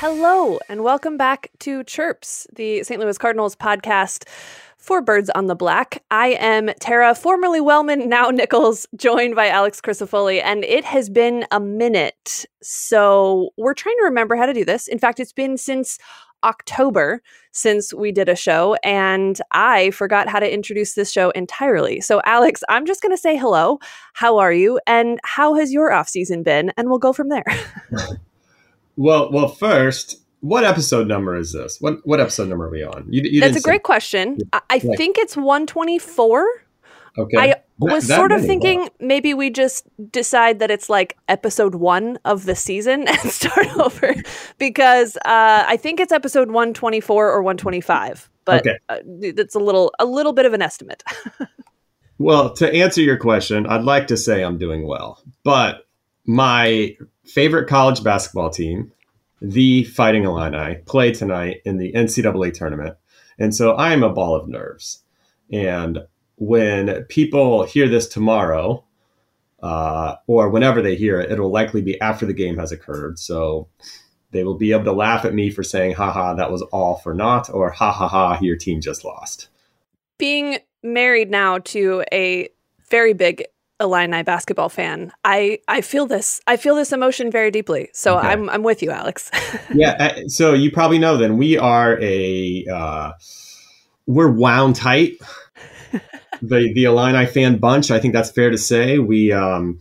Hello, and welcome back to Chirps, the St. Louis Cardinals podcast for Birds on the Black. I am Tara, formerly Wellman, now Nichols, joined by Alex Crisafulli, and it has been a minute. So we're trying to remember how to do this. In fact, it's been since October since we did a show, and I forgot how to introduce this show entirely. So, Alex, I'm just going to say hello. How are you? And how has your off season been? And we'll go from there. Well, well, first, what episode number is this? What what episode number are we on? You, you That's a great question. I, I like, think it's 124. Okay. I was that, sort of thinking maybe we just decide that it's like episode one of the season and start over because uh, I think it's episode 124 or 125, but okay. uh, it's a little a little bit of an estimate. well, to answer your question, I'd like to say I'm doing well, but my favorite college basketball team, the Fighting Illini, play tonight in the NCAA tournament. And so I'm a ball of nerves. And when people hear this tomorrow, uh, or whenever they hear it, it'll likely be after the game has occurred. So they will be able to laugh at me for saying, haha, that was all for naught, or ha ha ha, your team just lost. Being married now to a very big Illini basketball fan, I I feel this. I feel this emotion very deeply. So okay. I'm I'm with you, Alex. yeah. Uh, so you probably know then we are a uh, we're wound tight. the the Illini fan bunch. I think that's fair to say. We um,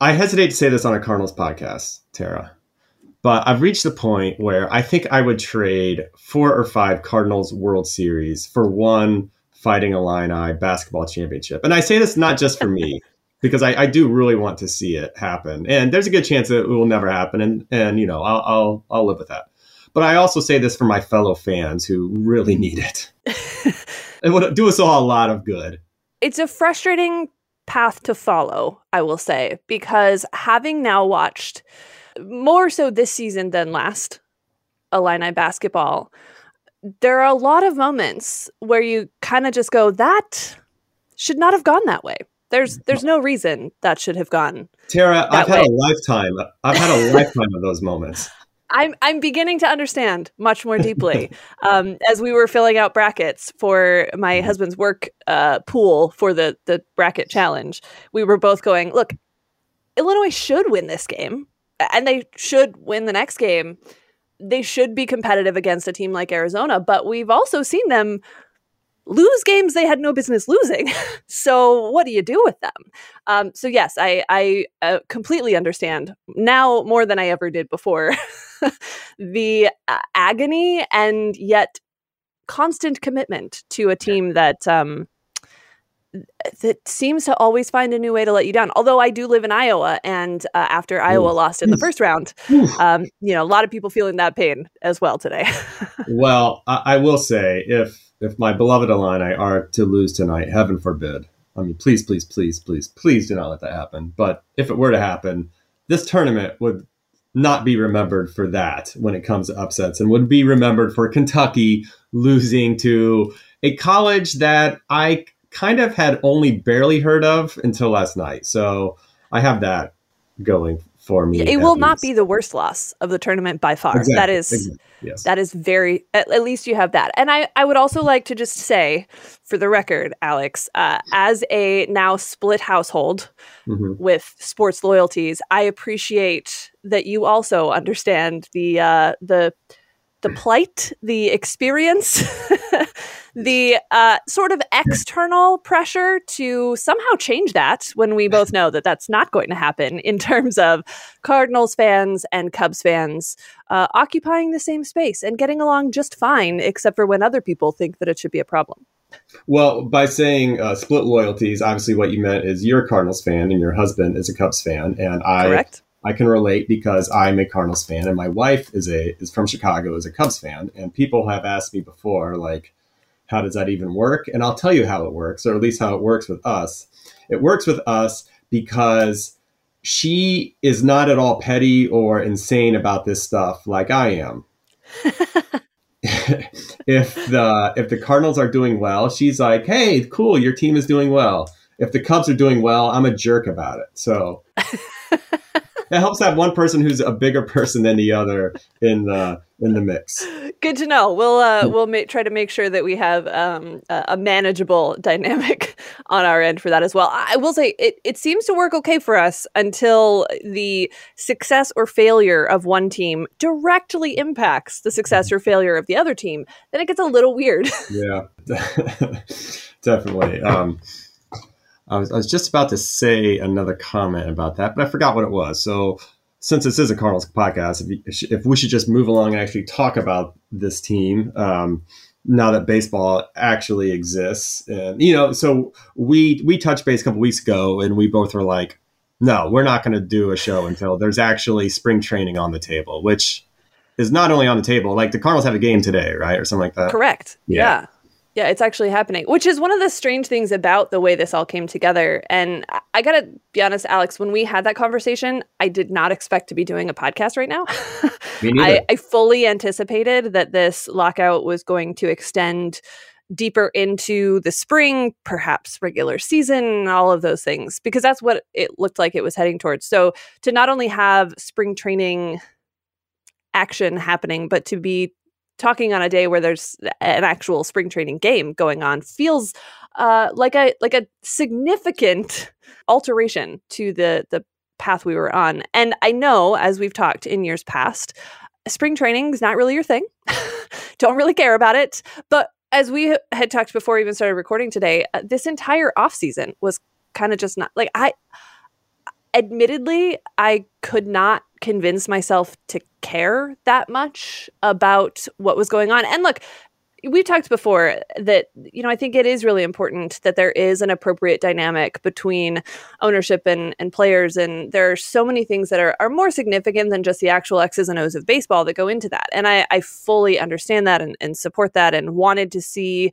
I hesitate to say this on a Cardinals podcast, Tara, but I've reached the point where I think I would trade four or five Cardinals World Series for one Fighting Illini basketball championship. And I say this not just for me, because I, I, do really want to see it happen. And there's a good chance that it will never happen. And, and you know, I'll, I'll, I'll live with that. But I also say this for my fellow fans who really need it. it would do us all a lot of good. It's a frustrating path to follow, I will say, because having now watched more so this season than last Illini basketball, there are a lot of moments where you kind of just go, that should not have gone that way. There's there's no reason that should have gone. Tara, I've way. had a lifetime. I've had a lifetime of those moments. I'm I'm beginning to understand much more deeply. um, as we were filling out brackets for my mm-hmm. husband's work uh, pool for the the bracket challenge, we were both going, look, Illinois should win this game, and they should win the next game they should be competitive against a team like Arizona, but we've also seen them lose games they had no business losing. so what do you do with them? Um, so yes, I, I uh, completely understand now more than I ever did before the uh, agony and yet constant commitment to a team that um, that seems to always find a new way to let you down. Although I do live in Iowa, and uh, after Iowa lost in the first round, um, you know, a lot of people feeling that pain as well today. well, I, I, will say, if if my beloved Illini are to lose tonight, heaven forbid. I mean, please, please, please, please, please do not let that happen. But if it were to happen, this tournament would not be remembered for that when it comes to upsets, and would be remembered for Kentucky losing to a college that I kind of had only barely heard of until last night. So I have that going for me. It will least. not be the worst loss of the tournament by far. Exactly. That is exactly. yes. that is very at, at, least you have that. And I I would also like to just say for the record, Alex, uh, as a now split household mm-hmm. with sports loyalties, I appreciate that you also understand the uh, the the plight, the experience, the uh, sort of external pressure to somehow change that when we both know that that's not going to happen in terms of Cardinals fans and Cubs fans uh, occupying the same space and getting along just fine, except for when other people think that it should be a problem. Well, by saying uh, split loyalties, obviously what you meant is you're a Cardinals fan and your husband is a Cubs fan, and I Correct. I can relate because I'm a Cardinals fan and my wife is a is from Chicago is a Cubs fan and people have asked me before like how does that even work and I'll tell you how it works or at least how it works with us. It works with us because she is not at all petty or insane about this stuff like I am. if the if the Cardinals are doing well, she's like, "Hey, cool, your team is doing well." If the Cubs are doing well, I'm a jerk about it. So it helps have one person who's a bigger person than the other in the in the mix. Good to know. We'll uh, we'll ma- try to make sure that we have um, a manageable dynamic on our end for that as well. I will say it it seems to work okay for us until the success or failure of one team directly impacts the success or failure of the other team. Then it gets a little weird. yeah, definitely. Um, I was, I was just about to say another comment about that, but I forgot what it was. So since this is a Cardinals podcast, if, if we should just move along and actually talk about this team um, now that baseball actually exists, and you know, so we we touched base a couple weeks ago, and we both were like, no, we're not going to do a show until there's actually spring training on the table, which is not only on the table. Like the Cardinals have a game today, right, or something like that. Correct. yeah. yeah. Yeah, it's actually happening, which is one of the strange things about the way this all came together. And I got to be honest, Alex, when we had that conversation, I did not expect to be doing a podcast right now. I, I fully anticipated that this lockout was going to extend deeper into the spring, perhaps regular season, all of those things, because that's what it looked like it was heading towards. So to not only have spring training action happening, but to be talking on a day where there's an actual spring training game going on feels uh, like a like a significant alteration to the the path we were on. And I know, as we've talked in years past, spring training is not really your thing. Don't really care about it. But as we had talked before we even started recording today, uh, this entire off season was kind of just not like I admittedly, I could not convince myself to care that much about what was going on. And look, we've talked before that you know i think it is really important that there is an appropriate dynamic between ownership and, and players. And there are so many things that are, are more significant than just the actual x's and o's of baseball that go into that. And i, I fully understand that and, and support that and wanted to see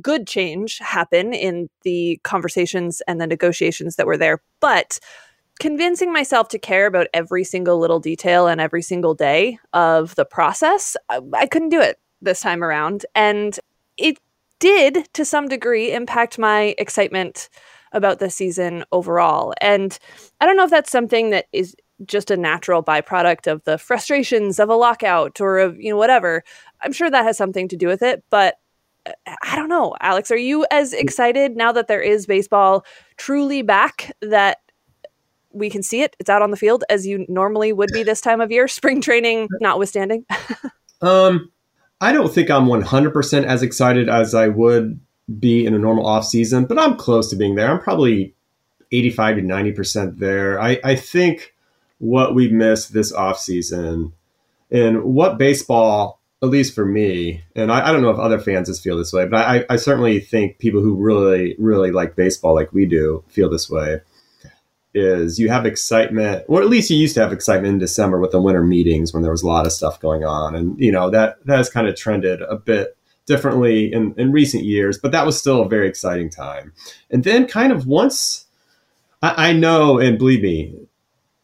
good change happen in the conversations and the negotiations that were there. But convincing myself to care about every single little detail and every single day of the process, I, I couldn't do it this time around. And it did, to some degree, impact my excitement about the season overall. And I don't know if that's something that is just a natural byproduct of the frustrations of a lockout or of, you know, whatever. I'm sure that has something to do with it, but uh, I don't know. Alex, are you as excited now that there is baseball truly back that we can see it. It's out on the field as you normally would be this time of year, spring training notwithstanding. um, I don't think I'm 100% as excited as I would be in a normal off season, but I'm close to being there. I'm probably 85 to 90% there. I, I think what we missed this off season and what baseball, at least for me, and I, I don't know if other fans just feel this way, but I, I certainly think people who really, really like baseball like we do feel this way is you have excitement, or at least you used to have excitement in December with the winter meetings when there was a lot of stuff going on, and you know that that has kind of trended a bit differently in, in recent years, but that was still a very exciting time. And then, kind of once I, I know, and believe me,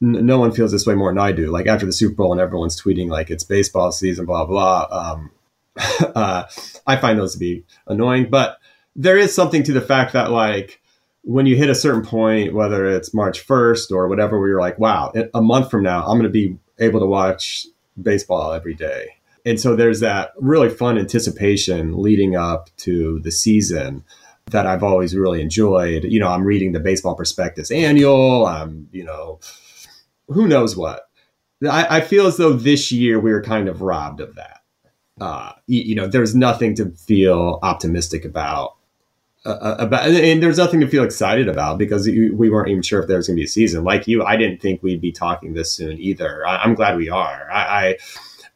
n- no one feels this way more than I do. Like after the Super Bowl and everyone's tweeting like it's baseball season, blah blah. Um, uh, I find those to be annoying, but there is something to the fact that like when you hit a certain point, whether it's March 1st or whatever, where you're like, wow, a month from now, I'm going to be able to watch baseball every day. And so there's that really fun anticipation leading up to the season that I've always really enjoyed. You know, I'm reading the Baseball Prospectus annual. I'm, you know, who knows what. I, I feel as though this year we were kind of robbed of that. Uh, you, you know, there's nothing to feel optimistic about uh, uh, about, and there's nothing to feel excited about because we weren't even sure if there was going to be a season. Like you, I didn't think we'd be talking this soon either. I, am glad we are. I,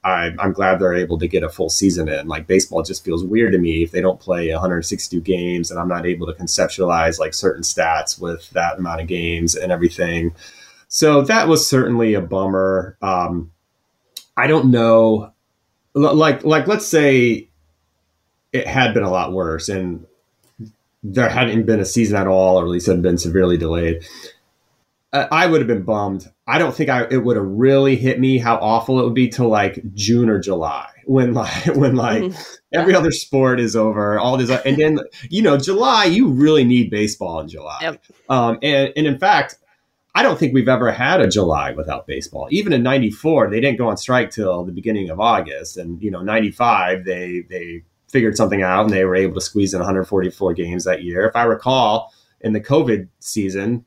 I, I'm glad they're able to get a full season in. Like baseball just feels weird to me if they don't play 162 games and I'm not able to conceptualize like certain stats with that amount of games and everything. So that was certainly a bummer. Um, I don't know, like like let's say it had been a lot worse and there hadn't been a season at all, or at least had been severely delayed, I would have been bummed. I don't think I it would have really hit me how awful it would be till like June or July when like when like mm-hmm. every other sport is over, all this, and then you know July you really need baseball in July. Yep. Um, and and in fact, I don't think we've ever had a July without baseball. Even in '94, they didn't go on strike till the beginning of August, and you know, '95 they they figured something out and they were able to squeeze in 144 games that year. If I recall, in the COVID season,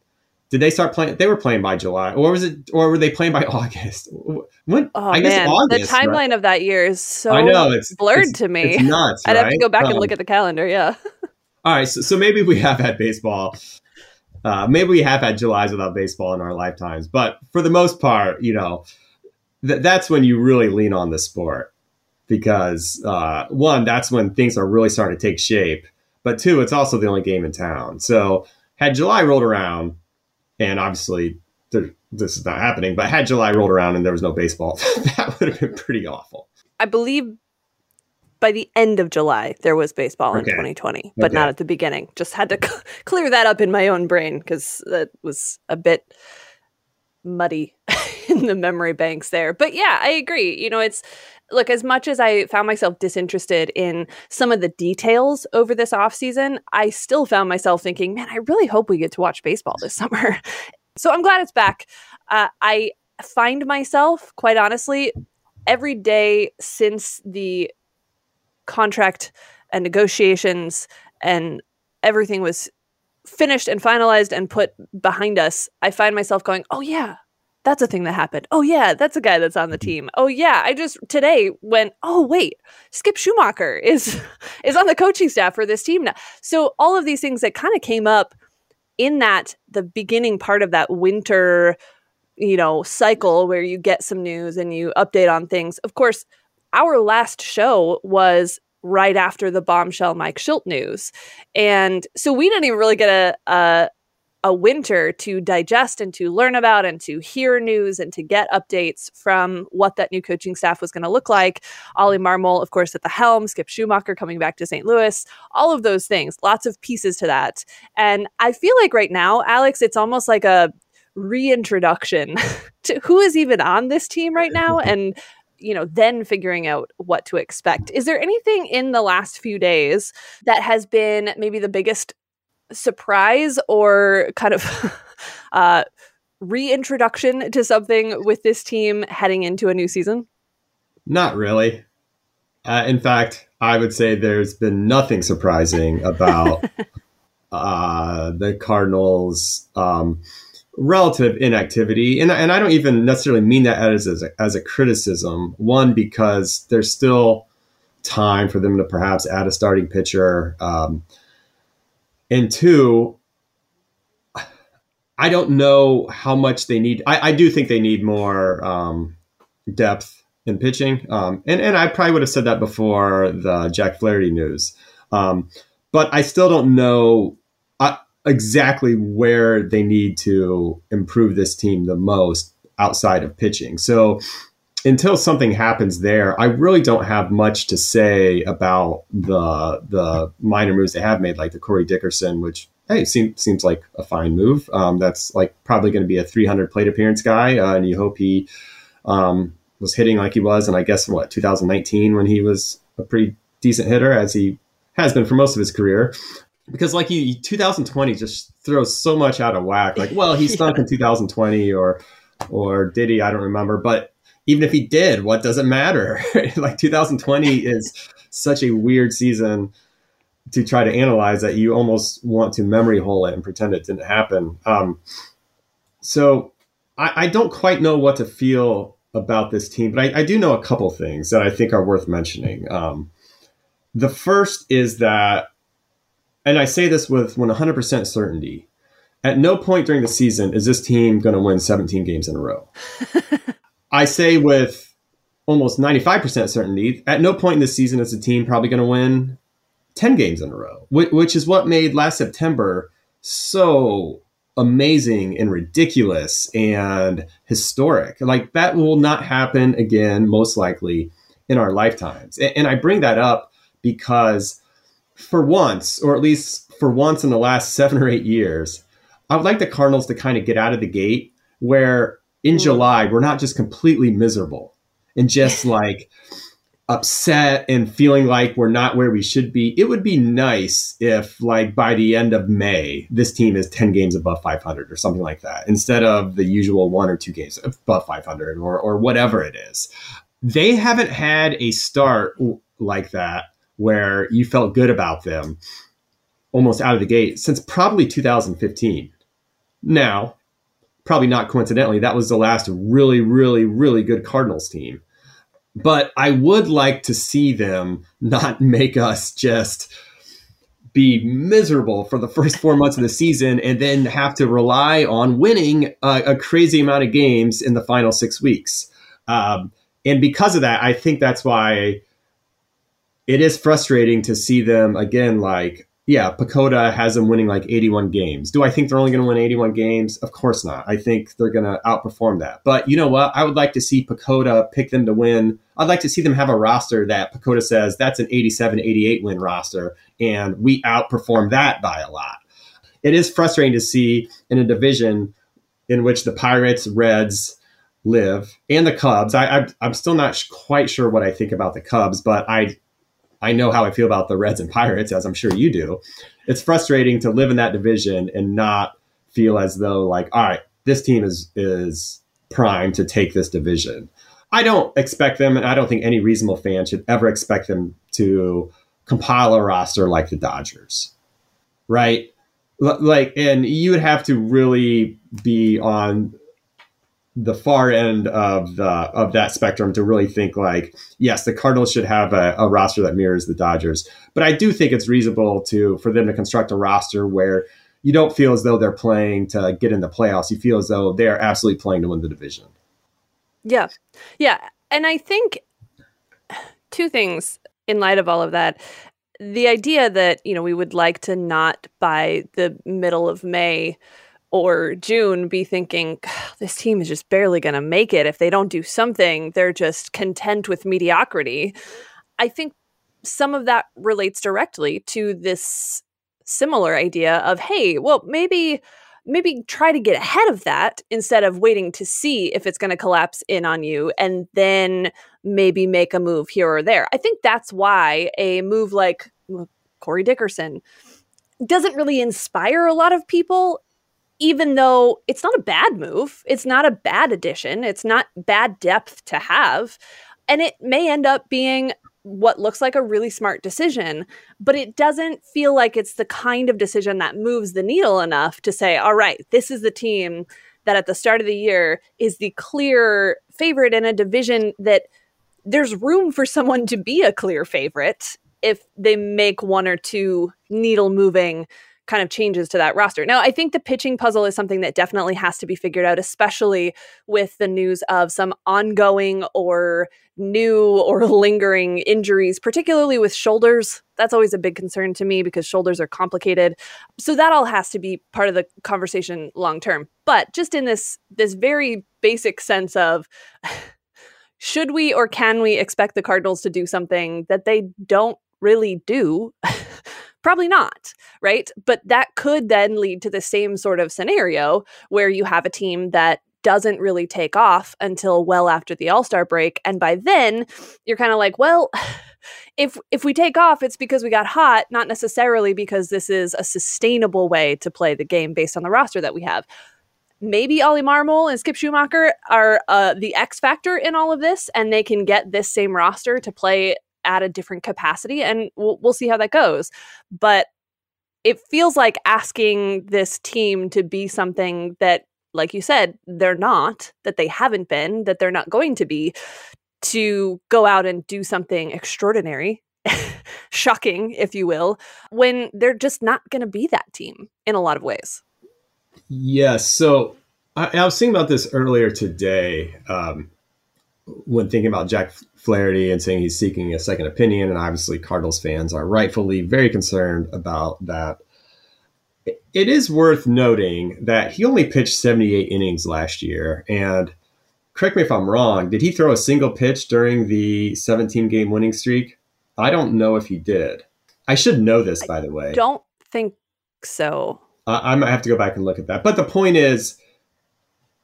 did they start playing? They were playing by July, or was it, or were they playing by August? When, oh I man, August, the timeline right? of that year is so I know it's blurred it's, to me. It's nuts. I'd right? have to go back um, and look at the calendar. Yeah. all right, so, so maybe we have had baseball. Uh, maybe we have had Julys without baseball in our lifetimes, but for the most part, you know, th- that's when you really lean on the sport because uh, one, that's when things are really starting to take shape, but two, it's also the only game in town. So had July rolled around, and obviously there, this is not happening, but had July rolled around and there was no baseball, that would have been pretty awful. I believe by the end of July there was baseball in 2020, but okay. not at the beginning. Just had to clear that up in my own brain because that was a bit muddy in the memory banks there. But yeah, I agree. You know, it's look, as much as I found myself disinterested in some of the details over this off season, I still found myself thinking, man, I really hope we get to watch baseball this summer. so I'm glad it's back. Uh, I find myself, quite honestly, every day since the contract and negotiations and everything was finished and finalized and put behind us, I find myself going, oh, yeah, that's a thing that happened. Oh, yeah, that's a guy that's on the mm-hmm. team. Oh, yeah, I just today went, oh, wait, Skip Schumaker is, is on the coaching staff for this team now. So all of these things that kind of came up in that, the beginning part of that winter, you know, cycle where you get some news and you update on things. Of course, our last show was right after the bombshell Mike Shildt news. And so we didn't even really get a, a, a winter to digest and to learn about and to hear news and to get updates from what that new coaching staff was going to look like. Oli Marmol, of course, at the helm, Skip Schumaker coming back to St. Louis, all of those things, lots of pieces to that. And I feel like right now, Alex, it's almost like a reintroduction to who is even on this team right now and you know, then figuring out what to expect. Is there anything in the last few days that has been maybe the biggest surprise or kind of uh, reintroduction to something with this team heading into a new season? Not really. Uh, in fact, I would say there's been nothing surprising about uh, the Cardinals. Um, relative inactivity. And, and I don't even necessarily mean that as, as, a, as a criticism. One, because there's still time for them to perhaps add a starting pitcher. Um, and two, I don't know how much they need. I, I do think they need more um, depth in pitching. Um, and, and I probably would have said that before the Jack Flaherty news. Um, but I still don't know exactly where they need to improve this team the most outside of pitching. So until something happens there, I really don't have much to say about the the minor moves they have made, like the Corey Dickerson, which hey seems seems like a fine move. Um, that's like probably going to be a 300 plate appearance guy, uh, and you hope he um, was hitting like he was, and I guess what 2019 when he was a pretty decent hitter as he has been for most of his career because like you 2020 just throws so much out of whack like well he stunk yeah. in 2020 or or did he i don't remember but even if he did what does it matter like 2020 is such a weird season to try to analyze that you almost want to memory hole it and pretend it didn't happen um, so I, I, don't quite know what to feel about this team but I, I, do know a couple things that i think are worth mentioning um, the first is that and I say this with 100% certainty. At no point during the season is this team going to win 17 games in a row. I say with almost 95% certainty, at no point in this season is the team probably going to win 10 games in a row, which is what made last September so amazing and ridiculous and historic. Like that will not happen again, most likely in our lifetimes. And I bring that up because for once, or at least for once in the last seven or eight years, I would like the Cardinals to kind of get out of the gate where in mm. July we're not just completely miserable and just like upset and feeling like we're not where we should be. It would be nice if, like, by the end of May, this team is 10 games above 500 or something like that, instead of the usual one or two games above 500 or, or whatever it is. They haven't had a start like that where you felt good about them almost out of the gate since probably 2015. Now, probably not coincidentally, that was the last really, really, really good Cardinals team. But I would like to see them not make us just be miserable for the first four months of the season and then have to rely on winning a, crazy amount of games in the final six weeks. Um, and because of that, I think that's why it is frustrating to see them again like yeah, PECOTA has them winning like 81 games. Do I think they're only going to win 81 games? Of course not. I think they're going to outperform that. But you know what? I would like to see PECOTA pick them to win. I'd like to see them have a roster that PECOTA says that's an 87, 88 win roster, and we outperform that by a lot. It is frustrating to see in a division in which the Pirates, Reds, live and the Cubs. I, I, I'm still not quite sure what I think about the Cubs, but I I know how I feel about the Reds and Pirates, as I'm sure you do. It's frustrating to live in that division and not feel as though like, all right, this team is is primed to take this division. I don't expect them, and I don't think any reasonable fan should ever expect them to compile a roster like the Dodgers, right? L- like, and you would have to really be on the far end of the of that spectrum to really think like yes the cardinals should have a, a, roster that mirrors the dodgers. But i do think it's reasonable to for them to construct a roster where you don't feel as though they're playing to get in the playoffs. You feel as though they're absolutely playing to win the division. Yeah. Yeah. And i think two things in light of all of that. The idea that you know we would like to not by the middle of may or June be thinking, this team is just barely going to make it. If they don't do something, they're just content with mediocrity. I think some of that relates directly to this similar idea of, hey, well, maybe maybe try to get ahead of that instead of waiting to see if it's going to collapse in on you and then maybe make a move here or there. I think that's why a move like Corey Dickerson doesn't really inspire a lot of people even though it's not a bad move, it's not a bad addition, it's not bad depth to have. And it may end up being what looks like a really smart decision, but it doesn't feel like it's the kind of decision that moves the needle enough to say, all right, this is the team that at the start of the year is the clear favorite in a division that there's room for someone to be a clear favorite if they make one or two needle moving kind of changes to that roster. Now, I think the pitching puzzle is something that definitely has to be figured out, especially with the news of some ongoing or new or lingering injuries, particularly with shoulders. That's always a big concern to me because shoulders are complicated. So that all has to be part of the conversation long term. But just in this this very basic sense of should we or can we expect the Cardinals to do something that they don't really do? Probably not, right? But that could then lead to the same sort of scenario where you have a team that doesn't really take off until well after the All-Star break and by then you're kind of like, well, if if we take off it's because we got hot, not necessarily because this is a sustainable way to play the game based on the roster that we have. Maybe Oli Marmol and Skip Schumaker are uh, the X factor in all of this, and they can get this same roster to play at a different capacity and we'll, we'll see how that goes but it feels like asking this team to be something that like you said they're not that they haven't been that they're not going to be to go out and do something extraordinary shocking if you will when they're just not going to be that team in a lot of ways. Yes so I, I was thinking about this earlier today um, when thinking about Jack Flaherty and saying he's seeking a second opinion, and obviously Cardinals fans are rightfully very concerned about that. It is worth noting that he only pitched 78 innings last year, and correct me if I'm wrong, did he throw a single pitch during the 17 game winning streak? I don't know if he did. I should know this, by the way. I don't think so. Uh, I might have to go back and look at that. But the point is,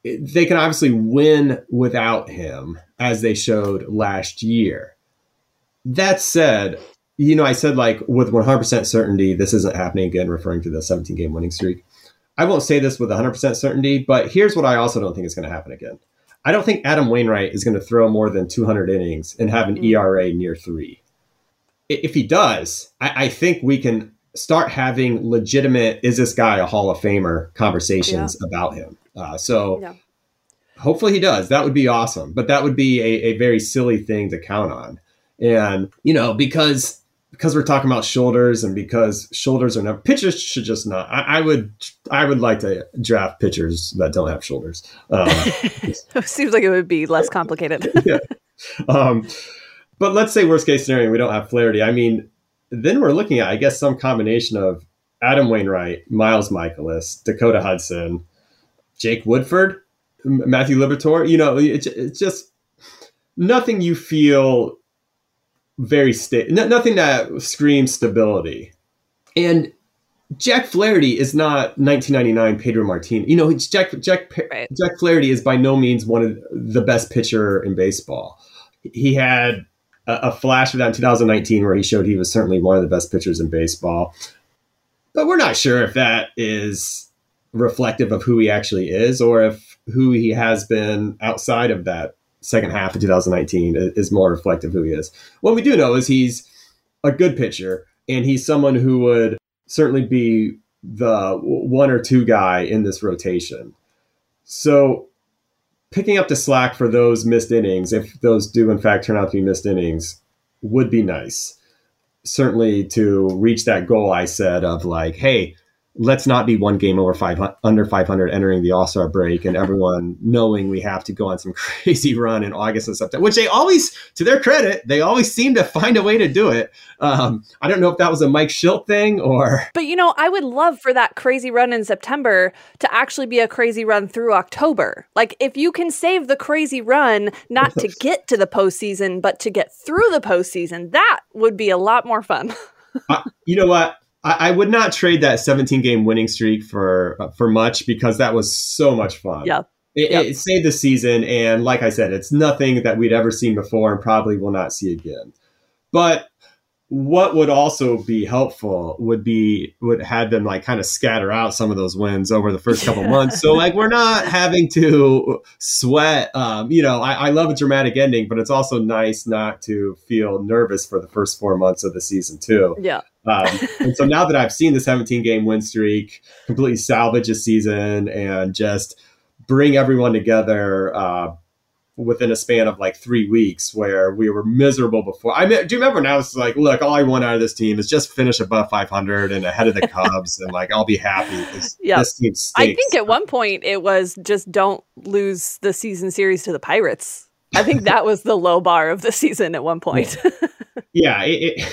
they can obviously win without him, as they showed last year. that said, you know, I said like with 100% certainty, this isn't happening again, referring to the 17 game winning streak. I won't say this with 100% certainty, but here's what I also don't think is going to happen again. I don't think Adam Wainwright is going to throw more than 200 innings and have an mm. ERA near three. If he does, I, I, think we can start having legitimate, is this guy a Hall of Famer conversations yeah. about him. Uh, so yeah. hopefully he does. That would be awesome. But that would be a, a very silly thing to count on. And, you know, because because we're talking about shoulders and because shoulders are never pitchers should just not. I, I would I would like to draft pitchers that don't have shoulders. Um, Seems like it would be less complicated. yeah. Um, but let's say worst case scenario we don't have Flaherty. I mean, then we're looking at I guess some combination of Adam Wainwright, Miles Mikolas, Dakota Hudson, Jake Woodford, Matthew Liberatore. You know, it's, it's just nothing you feel very. No, nothing that screams stability. And Jack Flaherty is not 1999 Pedro Martinez. You know, Jack Jack right. Jack Flaherty is by no means one of the best pitcher in baseball. He had a, a flash of that in 2019 where he showed he was certainly one of the best pitchers in baseball. But we're not sure if that is reflective of who he actually is or if who he has been outside of that second half of 2019 is more reflective of who he is. What we do know is he's a good pitcher, and he's someone who would certainly be the one or two guy in this rotation. So picking up the slack for those missed innings, if those do in fact turn out to be missed innings, would be nice. Certainly to reach that goal I said of like, hey, let's not be one game over five under 500 entering the All Star break, and everyone knowing we have to go on some crazy run in August and September, which they always, to their credit, they always seem to find a way to do it. Um, I don't know if that was a Mike Shildt thing or. But you know, I would love for that crazy run in September to actually be a crazy run through October. Like if you can save the crazy run, not to get to the postseason, but to get through the postseason, that would be a lot more fun. uh, you know what? I, I, would not trade that 17 game winning streak for uh, for much because that was so much fun. Yeah. It, yep. it, saved the season, and like I said, it's nothing that we'd ever seen before, and probably will not see again. But what would also be helpful would be would have them like kind of scatter out some of those wins over the first couple months. So like we're not having to sweat. Um, you know, I, I, love a dramatic ending, but it's also nice not to feel nervous for the first four months of the season too. Yeah. Um, and so now that I've seen the 17 game win streak completely salvage a season and just bring everyone together. Uh, within a span of like three weeks where we were miserable before. I mean, do you remember now? It's like, look, all I want out of this team is just finish above 500 and ahead of the Cubs, and like I'll be happy. Yeah, this team stinks. I think at one point it was just don't lose the season series to the Pirates. I think that was the low bar of the season at one point. yeah, it,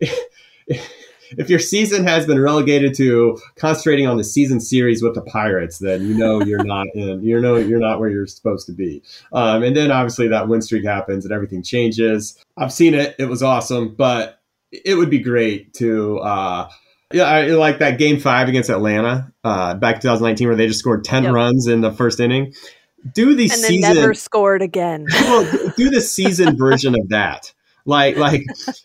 it, it if your season has been relegated to concentrating on the season series with the Pirates, then you know you're not in. You know you're not where you're supposed to be. Um, and then obviously that win streak happens and everything changes. I've seen it; it was awesome, but it would be great to. Uh, yeah, I like that game five against Atlanta uh, back 2019, where they just scored 10 yep. runs in the first inning. Do the and then never scored again. well, do the season version of that like like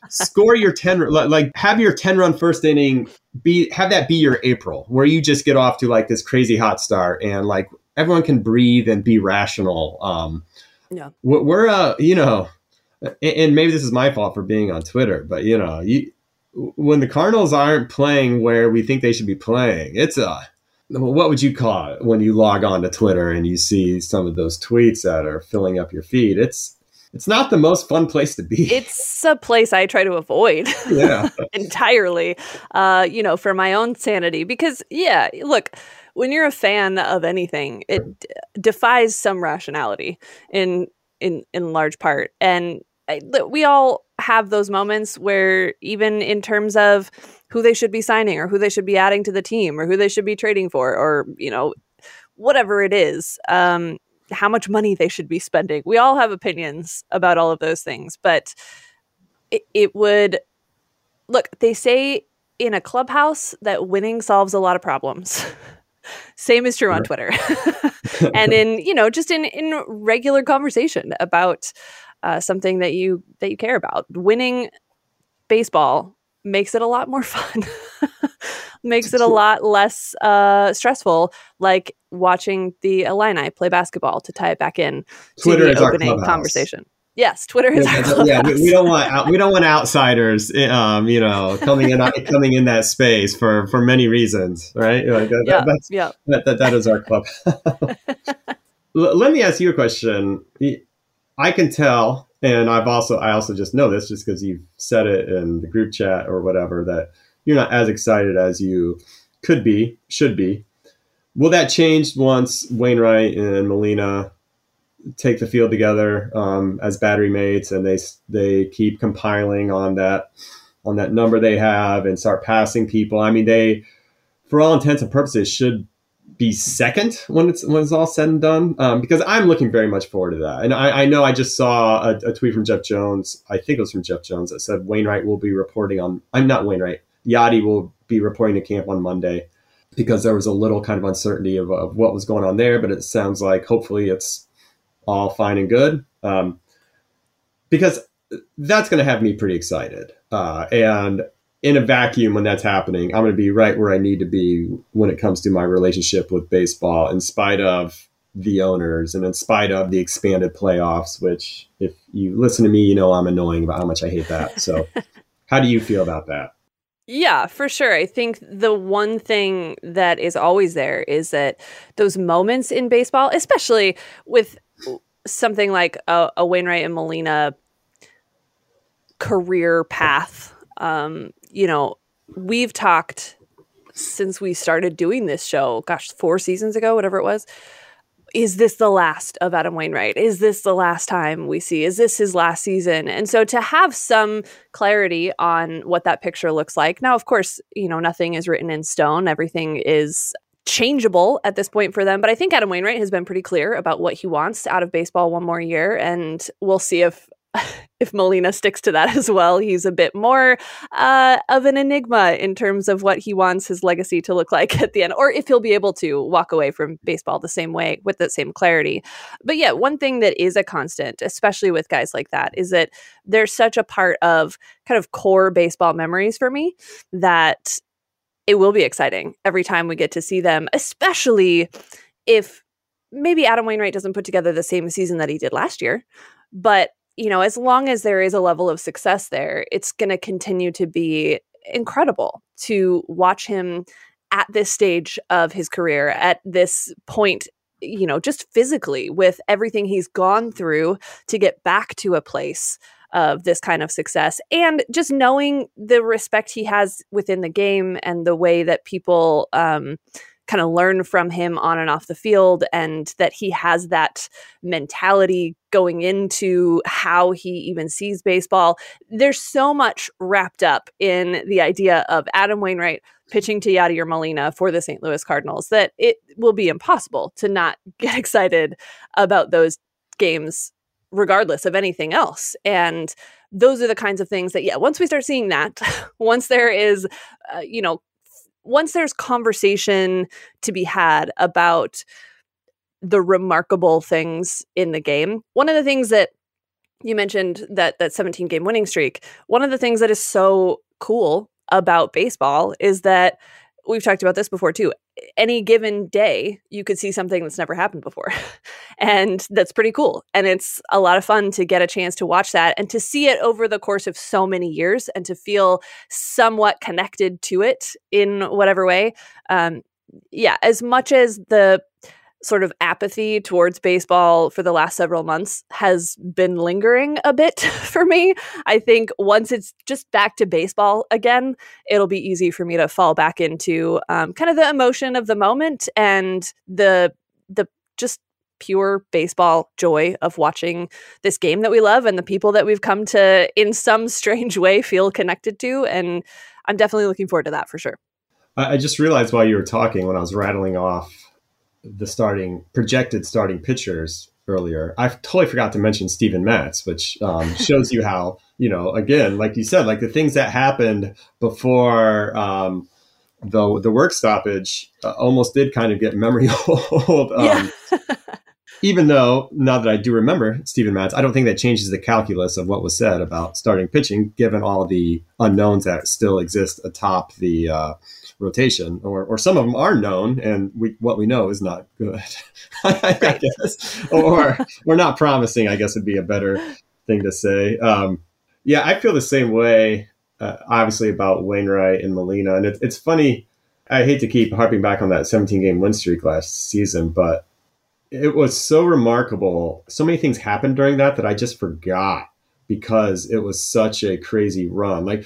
score your 10 like have your 10 run first inning be have that be your April where you just get off to like this crazy hot start and like everyone can breathe and be rational. Um yeah. We're uh you know and maybe this is my fault for being on Twitter, but you know, you when the Cardinals aren't playing where we think they should be playing, it's a what would you call it when you log on to Twitter and you see some of those tweets that are filling up your feed? It's it's not the most fun place to be. It's a place I try to avoid. Yeah. entirely. Uh, you know, for my own sanity. Because, yeah, look, when you're a fan of anything, it d- defies some rationality in in in large part. And I, we all have those moments where even in terms of who they should be signing or who they should be adding to the team or who they should be trading for or, you know, whatever it is, um, how much money they should be spending. We all have opinions about all of those things, but it, it would look, they say in a clubhouse that winning solves a lot of problems. Same is true on Twitter. and in, you know, just in in regular conversation about uh, something that you that you care about. Winning baseball makes it a lot more fun. makes it a lot less uh, stressful, like watching the Illini play basketball to tie it back in Twitter to the opening conversation. Yes, Twitter is our yeah, yeah, we, we don't want out, we don't want outsiders, um, you know, coming in coming in that space for for many reasons, right? Like that, yeah, that, that's, yeah. that, that, that is our club. Let me ask you a question. I can tell, and I've also I also just know this just because you've said it in the group chat or whatever that you're not as excited as you could be, should be. Will that change once Wainwright and Molina take the field together um, as battery mates, and they they keep compiling on that on that number they have and start passing people? I mean, they, for all intents and purposes, should be second when it's when it's all said and done. Um, because I'm looking very much forward to that. And I, I know I just saw a, a, tweet from Jeff Jones. I think it was from Jeff Jones that said Wainwright will be reporting on. I'm not Wainwright. Yadi will be reporting to camp on Monday because there was a little kind of uncertainty of, of what was going on there. But it sounds like hopefully it's all fine and good. Um, because that's going to have me pretty excited. Uh, and in a vacuum, when that's happening, I'm going to be right where I need to be when it comes to my relationship with baseball, in spite of the owners and in spite of the expanded playoffs, which, if you listen to me, you know I'm annoying about how much I hate that. So, how do you feel about that? Yeah, for sure. I think the one thing that is always there is that those moments in baseball, especially with something like a, a Wainwright and Molina career path, um, you know, we've talked since we started doing this show, gosh, four seasons ago, whatever it was. Is this the last of Adam Wainwright? Is this the last time we see? Is this his last season? And so to have some clarity on what that picture looks like. Now, of course, you know, nothing is written in stone. Everything is changeable at this point for them. But I think Adam Wainwright has been pretty clear about what he wants out of baseball one more year. And we'll see if if Molina sticks to that as well. He's a bit more uh, of an enigma in terms of what he wants his legacy to look like at the end, or if he'll be able to walk away from baseball the same way with the same clarity. But yeah, one thing that is a constant, especially with guys like that, is that they're such a part of kind of core baseball memories for me that it will be exciting every time we get to see them, especially if maybe Adam Wainwright doesn't put together the same season that he did last year, but you know, as long as there is a level of success there, it's going to continue to be incredible to watch him at this stage of his career, at this point, you know, just physically with everything he's gone through to get back to a place of this kind of success and just knowing the respect he has within the game and the way that people um, kind of learn from him on and off the field and that he has that mentality going into how he even sees baseball. There's so much wrapped up in the idea of Adam Wainwright pitching to Yadier Molina for the St. Louis Cardinals that it will be impossible to not get excited about those games regardless of anything else. And those are the kinds of things that, yeah, once we start seeing that, once there is, uh, you know, once there's conversation to be had about the remarkable things in the game, one of the things that you mentioned that that 17 game winning streak, one of the things that is so cool about baseball is that we've talked about this before too. Any given day, you could see something that's never happened before. and that's pretty cool. And it's a lot of fun to get a chance to watch that and to see it over the course of so many years and to feel somewhat connected to it in whatever way. Um, yeah, as much as the sort of apathy towards baseball for the last several months has been lingering a bit for me. I think once it's just back to baseball again, it'll be easy for me to fall back into um, kind of the emotion of the moment and the the just pure baseball joy of watching this game that we love and the people that we've come to in some strange way feel connected to and i'm definitely looking forward to that for sure i just realized while you were talking when i was rattling off the starting projected starting pitchers earlier. I totally forgot to mention Steven Matz, which um, shows you how you know again, like you said, like the things that happened before um, the the work stoppage uh, almost did kind of get memory hold. Um, yeah. even though now that I do remember Steven Matz, I don't think that changes the calculus of what was said about starting pitching, given all the unknowns that still exist atop the uh, rotation, or, or some of them are known, and we, what we know is not good. I guess, or or not promising. I guess would be a better thing to say. Um, yeah, I feel the same way. Uh, obviously about Wainwright and Molina, and it, it's funny. I hate to keep harping back on that 17 game win streak last season, but it was so remarkable. So many things happened during that that I just forgot because it was such a crazy run. Like,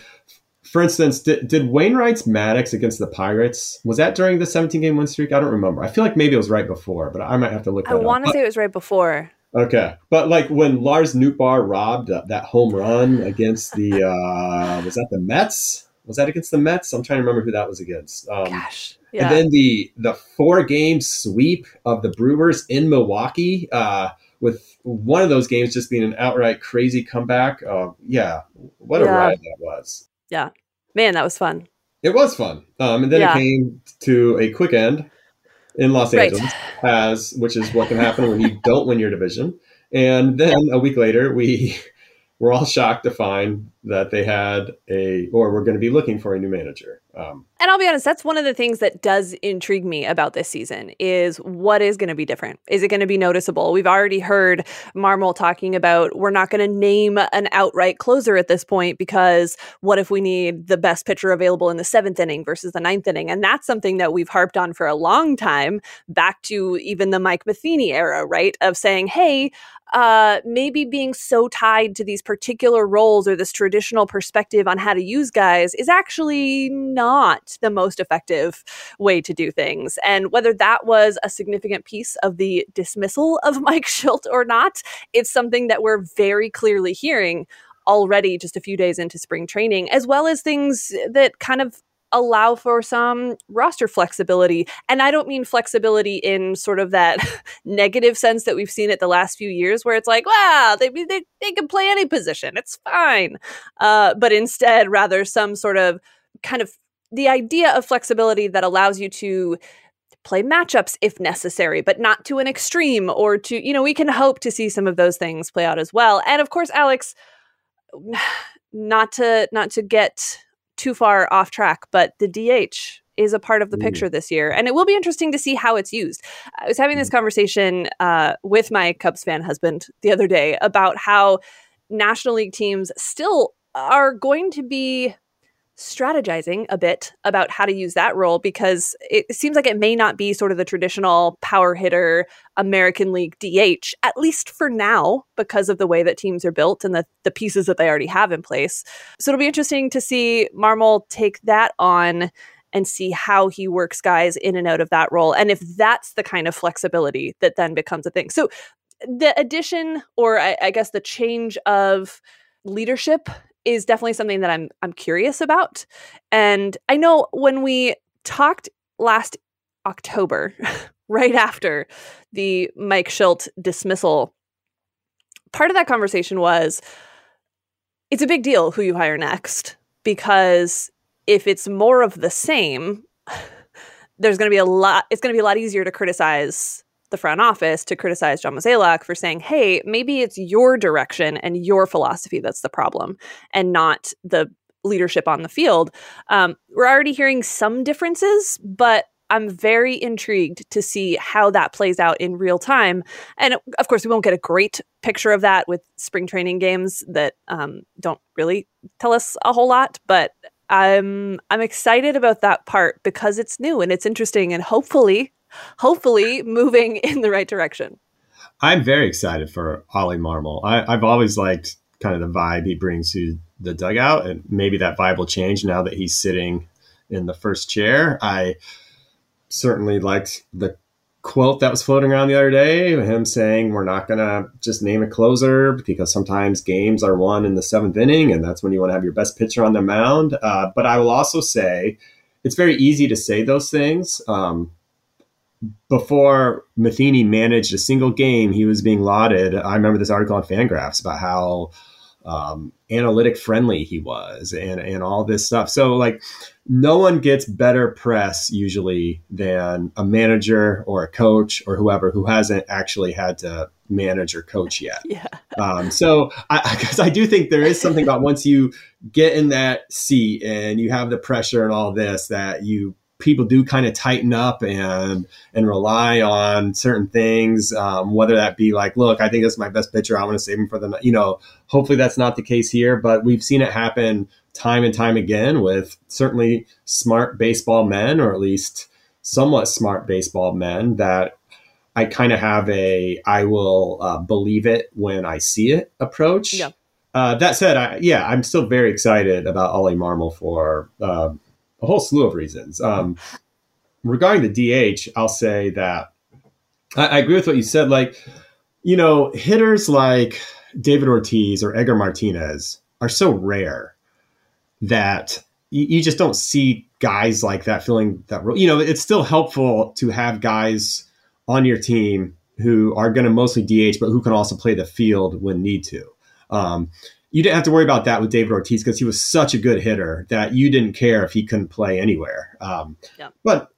for instance, did, did Wainwright's Maddux against the Pirates was that during the 17 game win streak? I don't remember. I feel like maybe it was right before, but I might have to look. I want to say it was right before. Okay, but like when Lars Nootbaar robbed uh, that home run against the uh, was that the Mets? Was that against the Mets? I'm trying to remember who that was against. Um, Gosh, yeah. And then the the four game sweep of the Brewers in Milwaukee, uh, with one of those games just being an outright crazy comeback. Uh, yeah, what a yeah. ride that was. Yeah, man, that was fun. It was fun. Um, and then yeah. it came to a quick end in Los right. Angeles, as which is what can happen when you don't win your division. And then a week later, we were all shocked to find that they had a, or we're going to be looking for a new manager. Um, and I'll be honest, that's one of the things that does intrigue me about this season is what is going to be different? Is it going to be noticeable? We've already heard Marmol talking about we're not going to name an outright closer at this point because what if we need the best pitcher available in the seventh inning versus the ninth inning? And that's something that we've harped on for a long time, back to even the Mike Matheny era, right? Of saying, hey, uh, maybe being so tied to these particular roles or this traditional perspective on how to use guys is actually not the most effective way to do things. And whether that was a significant piece of the dismissal of Mike Shildt or not, it's something that we're very clearly hearing already just a few days into spring training, as well as things that kind of allow for some roster flexibility. And I don't mean flexibility in sort of that negative sense that we've seen it the last few years, where it's like, wow, they, they, they can play any position. It's fine. Uh, but instead, rather, some sort of kind of the idea of flexibility that allows you to play matchups if necessary, but not to an extreme or to, you know, we can hope to see some of those things play out as well. And of course, Alex, not to not to get too far off track, but the DH is a part of the picture this year. And it will be interesting to see how it's used. I was having this mm. conversation uh, with my Cubs fan husband the other day about how National League teams still are going to be strategizing a bit about how to use that role because it seems like it may not be sort of the traditional power hitter American League DH, at least for now, because of the way that teams are built and the, the pieces that they already have in place. So it'll be interesting to see Marmol take that on and see how he works guys in and out of that role. And if that's the kind of flexibility that then becomes a thing. So the addition, or I, I guess the change of leadership is definitely something that I'm I'm curious about. And I know when we talked last October, right after the Mike Shildt dismissal, part of that conversation was it's a big deal who you hire next because if it's more of the same, there's going to be a lot it's going to be a lot easier to criticize the front office to criticize John Mozeliak for saying, hey, maybe it's your direction and your philosophy that's the problem and not the leadership on the field. Um, we're already hearing some differences, but I'm very intrigued to see how that plays out in real time. And of course, we won't get a great picture of that with spring training games that um, don't really tell us a whole lot. But I'm I'm excited about that part because it's new and it's interesting, and hopefully hopefully moving in the right direction. I'm very excited for Oli Marmol. I, have always liked kind of the vibe he brings to the dugout, and maybe that vibe will change now that he's sitting in the first chair. I certainly liked the quote that was floating around the other day, him saying we're not going to just name a closer because sometimes games are won in the seventh inning, and that's when you want to have your best pitcher on the mound. Uh, but I will also say it's very easy to say those things. Um, before Matheny managed a single game, he was being lauded. I remember this article on Fangraphs about how um, analytic friendly he was and and all this stuff. So like no one gets better press usually than a manager or a coach or whoever who hasn't actually had to manage or coach yet. Yeah. Um, so I because I do think there is something about once you get in that seat and you have the pressure and all this that you people do kind of tighten up and and rely on certain things um, whether that be like look i think this is my best pitcher i want to save him for the you know hopefully that's not the case here but we've seen it happen time and time again with certainly smart baseball men or at least somewhat smart baseball men that i kind of have a i will uh, believe it when i see it approach yeah. Uh, that said, I, yeah, I'm still very excited about Oli Marmol for uh, a whole slew of reasons. Um, regarding the DH, I'll say that I, I, agree with what you said. Like, you know, hitters like David Ortiz or Edgar Martinez are so rare that you, you just don't see guys like that filling that role. You know, it's still helpful to have guys on your team who are going to mostly DH, but who can also play the field when need to. Um, you didn't have to worry about that with David Ortiz because he was such a good hitter that you didn't care if he couldn't play anywhere. Um, yeah. But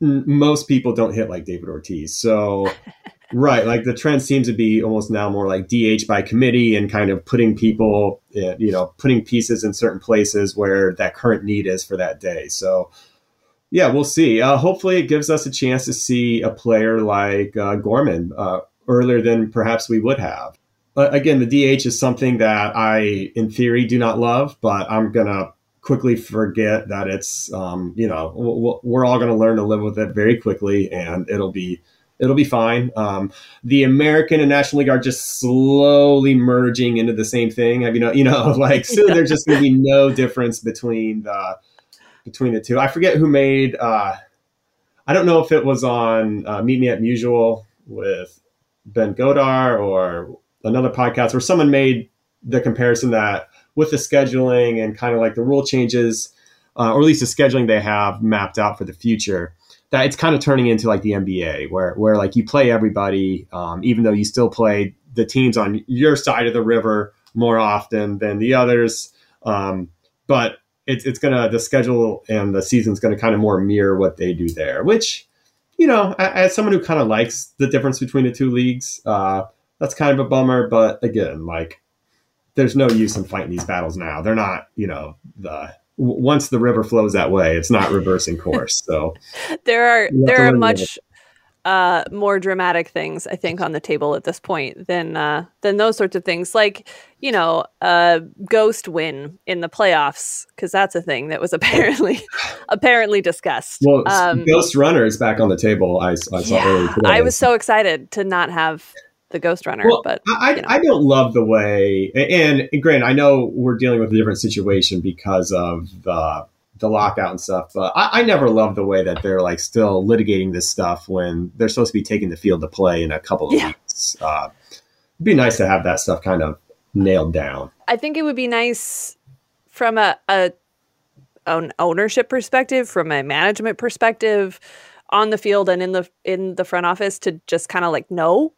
n- most people don't hit like David Ortiz. So, right, like the trend seems to be almost now more like DH by committee and kind of putting people, in, you know, putting pieces in certain places where that current need is for that day. So, yeah, we'll see. Uh, hopefully, it gives us a chance to see a player like uh, Gorman uh, earlier than perhaps we would have again, the DH is something that I, in theory, do not love, but I'm gonna quickly forget that it's, um, you know, we're all gonna learn to live with it very quickly, and it'll be it'll be fine. Um, the American and National League are just slowly merging into the same thing. You know, you know, like soon there's just going to be no difference between the between the two. I forget who made. Uh, I don't know if it was on uh, Meet Me at Musial with Ben Godar or another podcast where someone made the comparison that with the scheduling and kind of like the rule changes, uh, or at least the scheduling they have mapped out for the future, that it's kind of turning into like the NBA, where where like you play everybody, um, even though you still play the teams on your side of the river more often than the others. Um, but it's it's gonna the schedule and the season's gonna kind of more mirror what they do there, which you know, as someone who kind of likes the difference between the two leagues, uh, that's kind of a bummer. But again, like there's no use in fighting these battles now. They're not, you know, the once the river flows that way, it's not reversing course. So there are there are much uh, more dramatic things I think on the table at this point than uh, than those sorts of things, like you know, uh, ghost win in the playoffs because that's a thing that was apparently apparently discussed. Well, um, ghost runner is back on the table. I, I saw yeah, earlier today. I was so excited to not have the Ghost Runner. Well, but I, you know. I don't love the way. And, and granted, I know we're dealing with a different situation because of the the lockout and stuff. But I, I, never love the way that they're like still litigating this stuff when they're supposed to be taking the field to play in a couple of yeah. weeks. Uh, it'd be nice to have that stuff kind of nailed down. I think it would be nice from a, a an ownership perspective, from a management perspective, on the field and in the in the front office to just kind of like know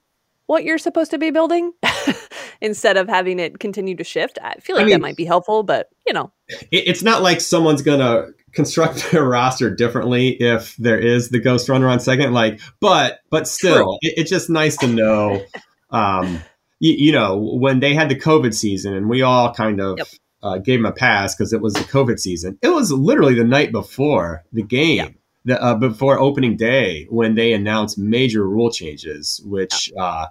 what you're supposed to be building instead of having it continue to shift. I feel like I mean, that might be helpful, but you know, it's not like someone's gonna construct their roster differently if there is the ghost runner on second. Like, but but still, it, it's just nice to know. Um, you, you, know, when they had the COVID season, and we all kind of. Yep. Uh, gave them a pass because it was the COVID season. It was literally the night before the game. Yep the, uh, before opening day when they announced major rule changes, which uh,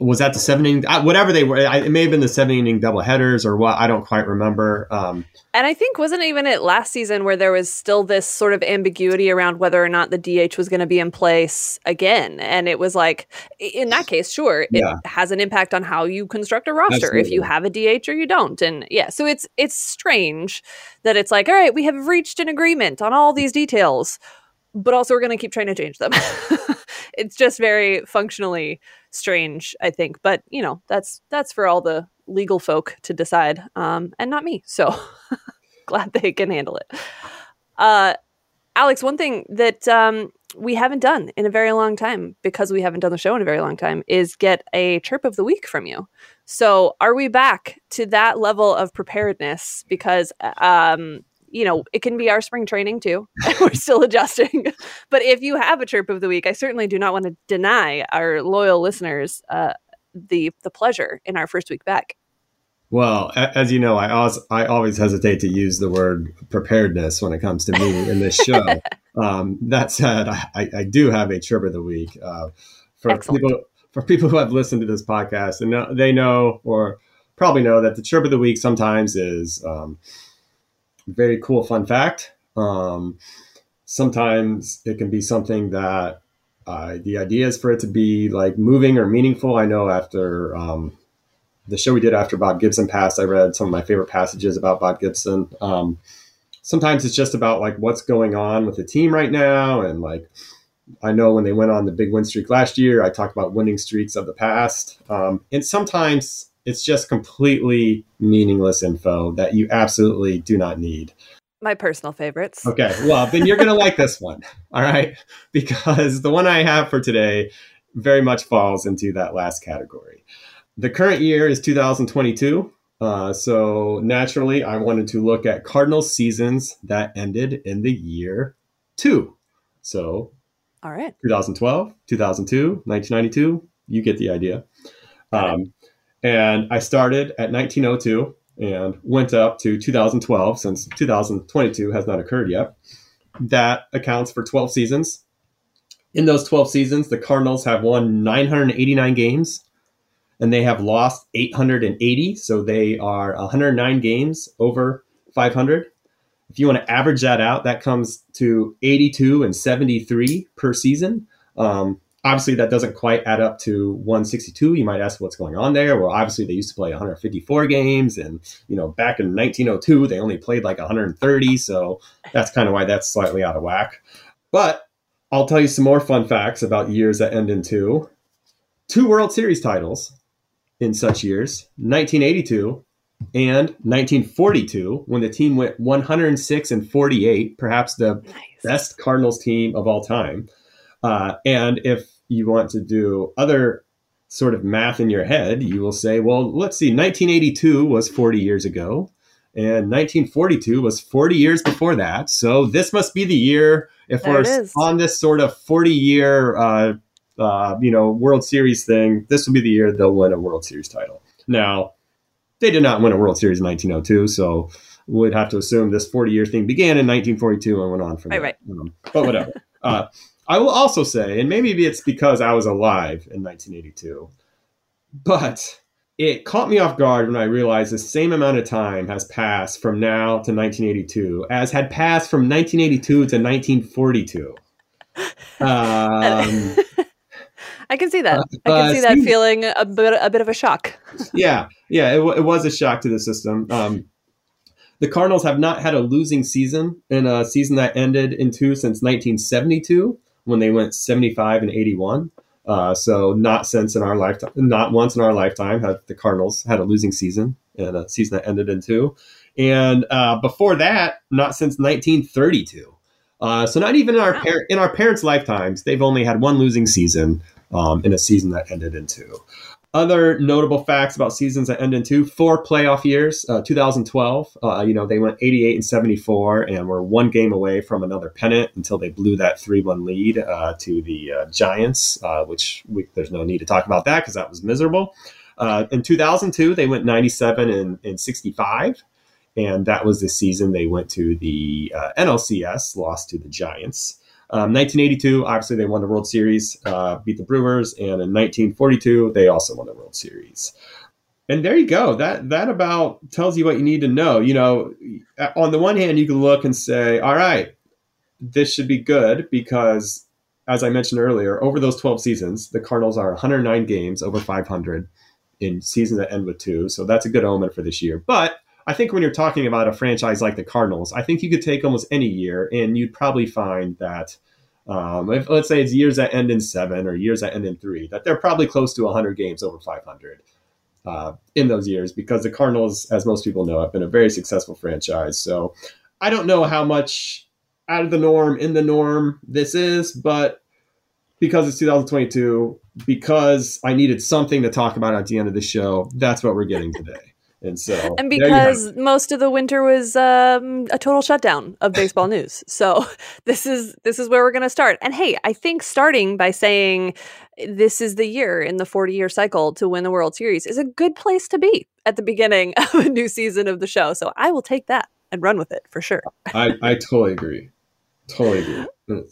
was that the seven inning, whatever they were. It may have been the seven inning double headers or what. I don't quite remember. Um, and I think wasn't even it last season where there was still this sort of ambiguity around whether or not the DH was going to be in place again. And it was like, in that case, sure, it yeah. has an impact on how you construct a roster Absolutely. if you have a DH or you don't. And yeah, so it's it's strange that it's like, all right, we have reached an agreement on all these details, but also we're going to keep trying to change them. it's just very functionally strange, I think. But you know, that's that's for all the legal folk to decide, um, and not me. So glad they can handle it. Uh, Alex, one thing that um, we haven't done in a very long time because we haven't done the show in a very long time is get a chirp of the week from you. So, are we back to that level of preparedness? Because, um, you know, it can be our spring training too. We're still adjusting. but if you have a chirp of the week, I certainly do not want to deny our loyal listeners uh, the the pleasure in our first week back. Well, as you know, I always, I always hesitate to use the word preparedness when it comes to me in this show. um, that said, I, I, do have a chirp of the week uh, for Excellent. people for people who have listened to this podcast and know, they know or probably know that the chirp of the week sometimes is um, very cool fun fact. Um, sometimes it can be something that uh, the idea is for it to be like moving or meaningful. I know after um, the show we did after Bob Gibson passed, I read some of my favorite passages about Bob Gibson. Um, sometimes it's just about like what's going on with the team right now. And like, I know when they went on the big win streak last year, I talked about winning streaks of the past. Um, and sometimes it's just completely meaningless info that you absolutely do not need. My personal favorites. Okay. Well, then you're going to like this one. All right. Because the one I have for today very much falls into that last category. The current year is 2022. Uh, so naturally, I wanted to look at cardinal seasons that ended in the year two. So, all right, 2012, 2002, 1992. You get the idea. Um, and I started at 1902 and went up to 2012 since 2022 has not occurred yet. That accounts for 12 seasons. In those 12 seasons, the Cardinals have won 989 games and they have lost 880. So they are 109 games over 500. If you want to average that out, that comes to 82 and 73 per season. Um, obviously, that doesn't quite add up to 162. You might ask what's going on there. Well, obviously, they used to play 154 games, and you know, back in 1902, they only played like 130. So that's kind of why that's slightly out of whack. But I'll tell you some more fun facts about years that end in two. Two World Series titles in such years 1982 and 1942 when the team went 106 and 48 perhaps the nice. best cardinals team of all time uh, and if you want to do other sort of math in your head you will say well let's see 1982 was 40 years ago and 1942 was 40 years before that so this must be the year if there we're on this sort of 40 year uh, uh, you know, World Series thing, this will be the year they'll win a World Series title. Now, they did not win a World Series in 1902, so we'd have to assume this 40 year thing began in 1942 and went on from right, there. Right. Um, but whatever. uh, I will also say, and maybe it's because I was alive in 1982, but it caught me off guard when I realized the same amount of time has passed from now to 1982 as had passed from 1982 to 1942. Um, I can see that. Uh, I can see that feeling a bit a bit of a shock. yeah, yeah, it, w- it, was a shock to the system. Um, the Cardinals have not had a losing season in a season that ended in two since 1972 when they went 75 and 81. Uh, so not since in our lifetime, not once in our lifetime have the Cardinals had a losing season and a season that ended in two. And uh, before that, not since 1932. Uh, so not even in our par- in our parents' lifetimes, they've only had one losing season um, in a season that ended in two. Other notable facts about seasons that end in two: four playoff years. Uh, 2012, uh, you know, they went 88 and 74, and were one game away from another pennant until they blew that 3-1 lead uh, to the uh, Giants, uh, which we, there's no need to talk about that because that was miserable. Uh, in 2002, they went 97 and, and 65 and that was the season they went to the uh, NLCS, lost to the Giants. Um, 1982, obviously, they won the World Series, uh, beat the Brewers, and in 1942, they also won the World Series. And there you go. That that about tells you what you need to know. You know, on the one hand, you can look and say, "All right, this should be good," because, as I mentioned earlier, over those 12 seasons, the Cardinals are 109 games over 500 in seasons that end with two. So that's a good omen for this year. But I think when you're talking about a franchise like the Cardinals, I think you could take almost any year and you'd probably find that, um, if, let's say it's years that end in seven or years that end in three, that they're probably close to 100 games over 500 uh, in those years because the Cardinals, as most people know, have been a very successful franchise. So I don't know how much out of the norm, in the norm this is, but because it's 2022, because I needed something to talk about at the end of the show, that's what we're getting today. And so, and because most of the winter was um, a total shutdown of baseball news, so this is this is where we're going to start. And hey, I think starting by saying this is the year in the 40 year cycle to win the World Series is a good place to be at the beginning of a new season of the show. So I will take that and run with it for sure. I, I totally agree. Totally agree.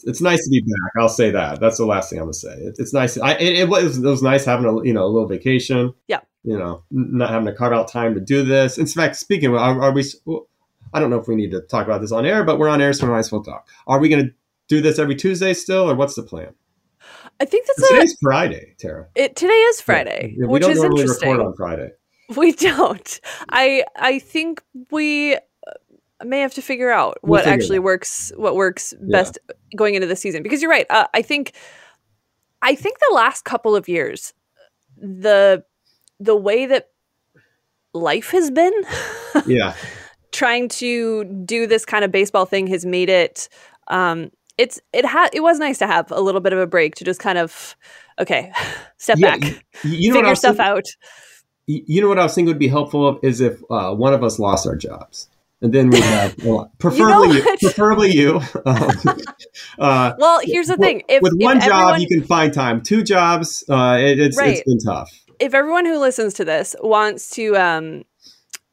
It's, nice to be back. I'll say that. That's the last thing I'm gonna say. It, it's nice. I, it, it, was it was nice having a you know a little vacation. Yeah. You know, not having to carve out time to do this. In fact, speaking, of, are, are we? I don't know if we need to talk about this on air, but we're on air, so we might as well talk. Are we going to do this every Tuesday still, or what's the plan? I think that's today's a, Friday, Tara. It today is Friday, yeah, which is interesting. record on Friday. We don't. I I think we may have to figure out we'll what actually works what works best yeah. going into the season because you're right uh, i think i think the last couple of years the the way that life has been yeah trying to do this kind of baseball thing has made it um it's it had it was nice to have a little bit of a break to just kind of okay step yeah, back you, you know figure stuff thinking, out you know what i was thinking would be helpful is if uh, one of us lost our jobs and then we have well, preferably you, know you preferably you. Um, uh, well, here's the thing: if, with one if job everyone, you can find time. Two jobs, uh, it, it's right. it's been tough. If everyone who listens to this wants to um,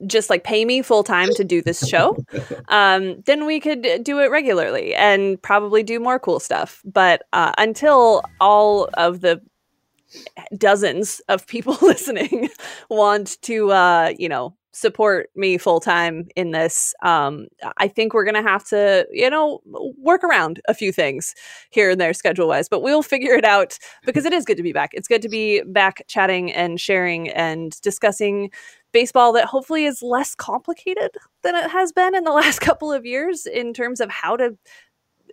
just like pay me full time to do this show, um, then we could do it regularly and probably do more cool stuff. But uh, until all of the dozens of people listening want to, uh, you know, support me full time in this, um, I think we're going to have to, you know, work around a few things here and there schedule wise, but we'll figure it out because it is good to be back. It's good to be back chatting and sharing and discussing baseball that hopefully is less complicated than it has been in the last couple of years in terms of how to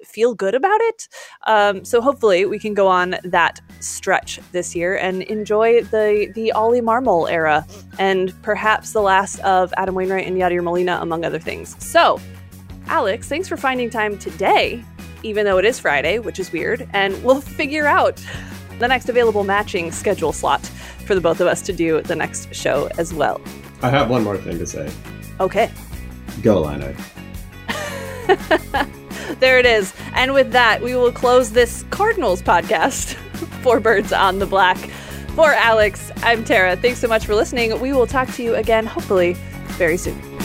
feel good about it. Um, so hopefully we can go on that stretch this year and enjoy the the Oli Marmol era and perhaps the last of Adam Wainwright and Yadier Molina, among other things. So, Alex, thanks for finding time today, even though it is Friday, which is weird, and we'll figure out the next available matching schedule slot for the both of us to do the next show as well. I have one more thing to say. Okay. Go, Illini. there it is. And with that, we will close this Cardinals podcast. for birds on the black. For Alex, I'm Tara. Thanks so much for listening. We will talk to you again, hopefully, very soon.